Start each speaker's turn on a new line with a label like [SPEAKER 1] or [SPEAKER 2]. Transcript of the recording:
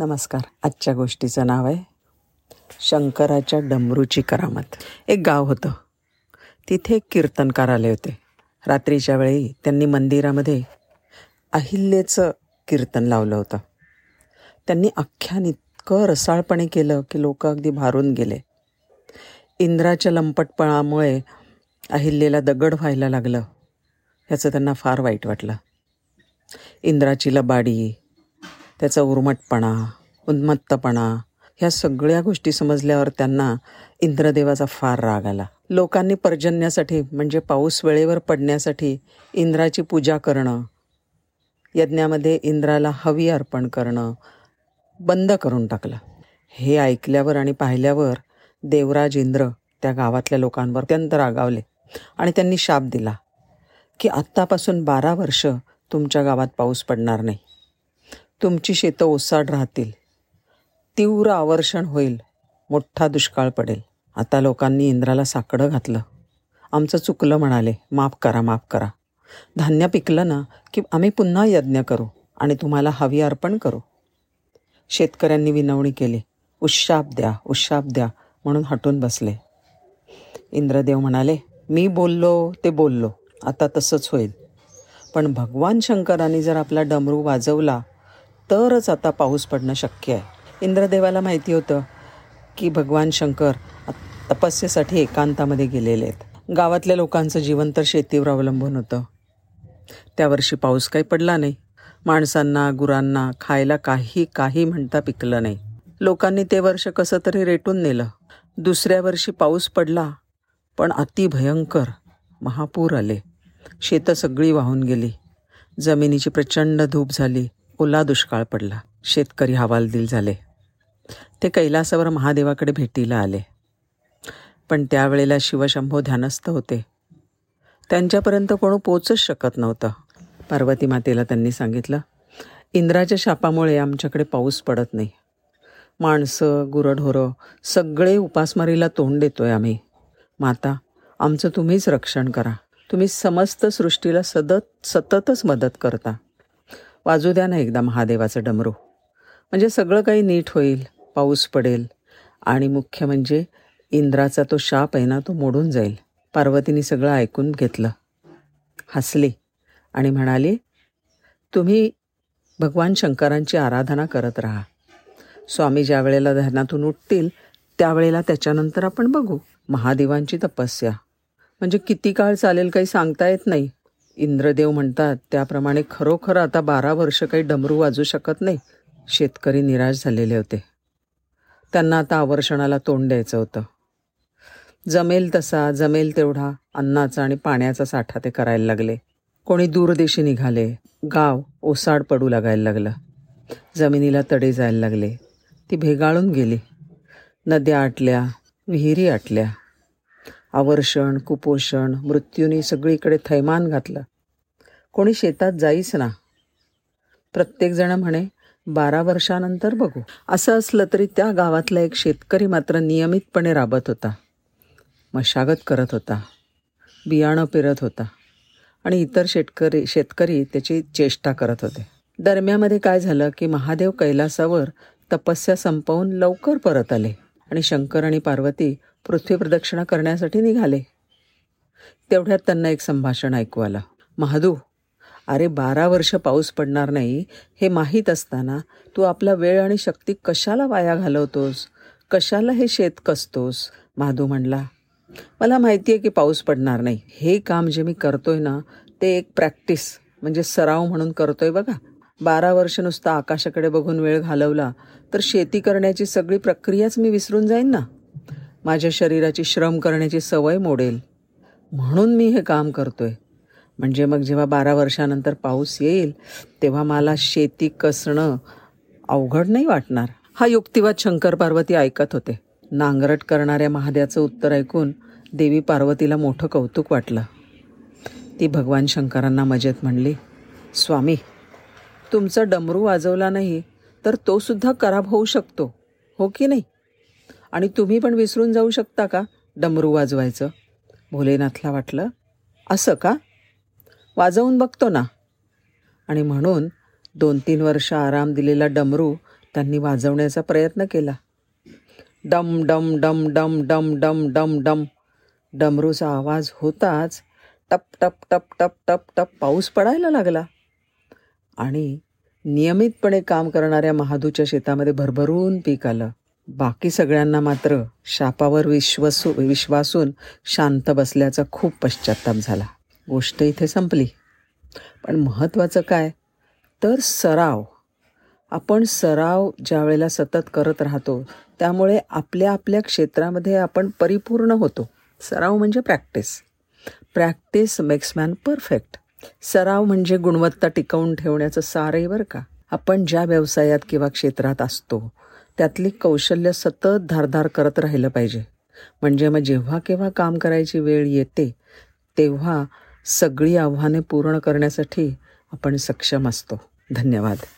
[SPEAKER 1] नमस्कार. आजच्या गोष्टीचं नाव आहे शंकराच्या डमरूची करामत. एक गाव होतं. तिथे एक कीर्तनकार आले होते. रात्रीच्या वेळी त्यांनी मंदिरामध्ये अहिल्येचं कीर्तन लावलं होतं. त्यांनी अख्ख्यान इतकं रसाळपणे केलं की लोक अगदी भारून गेले. इंद्राच्या लंपटपणामुळे अहिल्येला दगड व्हायला लागलं. ह्याचं त्यांना फार वाईट वाटलं. इंद्राची लबाडी त्याचा उर्मटपणा उन्मत्तपणा ह्या सगळ्या गोष्टी समजल्यावर त्यांना इंद्रदेवाचा फार राग आला. लोकांनी पर्जन्यासाठी म्हणजे पाऊस वेळेवर पडण्यासाठी इंद्राची पूजा करणं यज्ञामध्ये इंद्राला हवी अर्पण करणं बंद करून टाकलं. हे ऐकल्यावर आणि पाहिल्यावर देवराज इंद्र त्या गावातल्या लोकांवर अत्यंत रागावले आणि त्यांनी शाप दिला की आत्तापासून बारा वर्ष तुमच्या गावात पाऊस पडणार नाही. तुमची शेतं ओसाड राहतील. तीव्र आवर्षण होईल. मोठा दुष्काळ पडेल. आता लोकांनी इंद्राला साकडं घातलं. आमचं चुकलं म्हणाले. माफ करा माफ करा. धान्य पिकलं ना की आम्ही पुन्हा यज्ञ करू आणि तुम्हाला हवी अर्पण करू. शेतकऱ्यांनी विनवणी केली. उशाप द्या उशाप द्या म्हणून हटून बसले. इंद्रदेव म्हणाले मी बोललो ते बोललो. आता तसंच होईल. पण भगवान शंकरांनी जर आपला डमरू वाजवला तरच आता पाऊस पडणं शक्य आहे. इंद्रदेवाला माहिती होतं की भगवान शंकर तपस्येसाठी एकांतामध्ये गेलेले आहेत. गावातल्या लोकांचं जीवन तर शेतीवर अवलंबून होतं. त्या वर्षी पाऊस काही पडला नाही. माणसांना गुरांना खायला काही काही म्हणता पिकलं नाही. लोकांनी ते वर्ष कसं तरी रेटून नेलं. दुसऱ्या वर्षी पाऊस पडला पण अति भयंकर महापूर आले. शेतं सगळी वाहून गेली. जमिनीची प्रचंड धूप झाली. ओला दुष्काळ पडला. शेतकरी हवालदिल झाले. ते कैलासावर महादेवाकडे भेटीला आले. पण त्यावेळेला शिवशंभो ध्यानस्थ होते. त्यांच्यापर्यंत कोण पोचच शकत नव्हतं. पार्वती मातेला त्यांनी सांगितलं इंद्राच्या शापामुळे आमच्याकडे पाऊस पडत नाही. माणसं गुरढोरं सगळे उपासमारीला तोंड देतो आहे आम्ही. माता आमचं तुम्हीच रक्षण करा. तुम्ही समस्त सृष्टीला सदत सततच मदत करता. वाजू द्या ना एकदा महादेवाचं डमरू. म्हणजे सगळं काही नीट होईल पाऊस पडेल. आणि मुख्य म्हणजे इंद्राचा तो शाप आहे ना तो मोडून जाईल. पार्वतीने सगळं ऐकून घेतलं. हसली आणि म्हणाली तुम्ही भगवान शंकरांची आराधना करत राहा. स्वामी ज्या वेळेला धरणातून उठतील त्यावेळेला त्याच्यानंतर आपण बघू. महादेवांची तपस्या. म्हणजे किती काळ चालेल काही सांगता येत नाही. इंद्रदेव म्हणतात त्याप्रमाणे खरोखर आता बारा वर्ष काही डमरू वाजू शकत नाही. शेतकरी निराश झालेले होते. त्यांना आता आवर्षणाला तोंड द्यायचं होतं. जमेल तसा जमेल तेवढा अन्नाचा आणि पाण्याचा साठा ते करायला लागले. कोणी दूरदेशी निघाले गाव ओसाड पडू लागायला लागलं. जमिनीला तडे जायला लागले. ती भेगाळून गेली. नद्या आटल्या विहिरी आटल्या. आवर्षण कुपोषण मृत्यूने सगळीकडे थैमान घातलं. कोणी शेतात जाईच ना. प्रत्येकजण म्हणे बारा वर्षानंतर बघू. असं असलं तरी त्या गावातला एक शेतकरी मात्र नियमितपणे राबत होता. मशागत करत होता. बियाणं पेरत होता. आणि इतर शेतकरी शेतकरी त्याची चेष्टा करत होते. दरम्यामध्ये काय झालं की महादेव कैलासावर तपस्या संपवून लवकर परत आले. आणि शंकर आणि पार्वती पृथ्वी प्रदक्षिणा करण्यासाठी निघाले. तेवढ्यात त्यांना एक संभाषण ऐकू आलं. महादू अरे बारा वर्ष पाऊस पडणार नाही हे माहीत असताना तू आपला वेळ आणि शक्ती कशाला वाया घालवतोस? कशाला हे शेत कसतोस? महादू म्हणला. मला माहिती आहे की पाऊस पडणार नाही. हे काम जे मी करतोय ना ते एक प्रॅक्टिस म्हणजे सराव म्हणून करतोय बघा. बारा वर्ष नुसता आकाशाकडे बघून वेळ घालवला तर शेती करण्याची सगळी प्रक्रियाच मी विसरून जाईन ना. माझ्या शरीराची श्रम करण्याची सवय मोडेल. म्हणून मी हे काम करतो आहे म्हणजे मग जेव्हा बारा वर्षानंतर पाऊस येईल तेव्हा मला शेती कसणं अवघड नाही वाटणार? हा युक्तिवाद शंकर पार्वती ऐकत होते. नांगरट करणाऱ्या महाद्याचं उत्तर ऐकून देवी पार्वतीला मोठं कौतुक वाटलं. ती भगवान शंकरांना मजेत म्हणली स्वामी तुमचा डमरू वाजवला नाही तर तो सुद्धा खराब होऊ शकतो हो की नाही? आणि तुम्ही पण विसरून जाऊ शकता का? डमरू वाजवायचं. भोलेनाथला वाटलं असं का? वाजवून बघतो ना. आणि म्हणून दोन तीन वर्ष आराम दिलेला डमरू त्यांनी वाजवण्याचा प्रयत्न केला. डम डम डम डम डम डम डम डम. डमरूचा आवाज होताच टप टप टप टप टप टप पाऊस पडायला लागला. आणि नियमितपणे काम करणाऱ्या महादूच्या शेतामध्ये भरभरून पीक आलं. बाकी सगळ्यांना मात्र शापावर विश्वसू विश्वासून शांत बसल्याचा खूप पश्चाताप झाला. गोष्ट इथे संपली. पण महत्त्वाचं काय? तर सराव. आपण सराव ज्या वेळेला सतत करत राहतो त्यामुळे आपल्या आपल्या क्षेत्रामध्ये आपण परिपूर्ण होतो. सराव म्हणजे practice. Practice makes man perfect. सराव म्हणजे गुणवत्ता टिकवून ठेवण्याचं सारही बरं का? आपण ज्या व्यवसायात किंवा क्षेत्रात असतो त्यातली कौशल्य सतत धारधार करत राहिलं पाहिजे. म्हणजे मग जेव्हा केव्हा काम करायची वेळ येते तेव्हा सगळी आव्हाने पूर्ण करण्यासाठी आपण सक्षम असतो. धन्यवाद.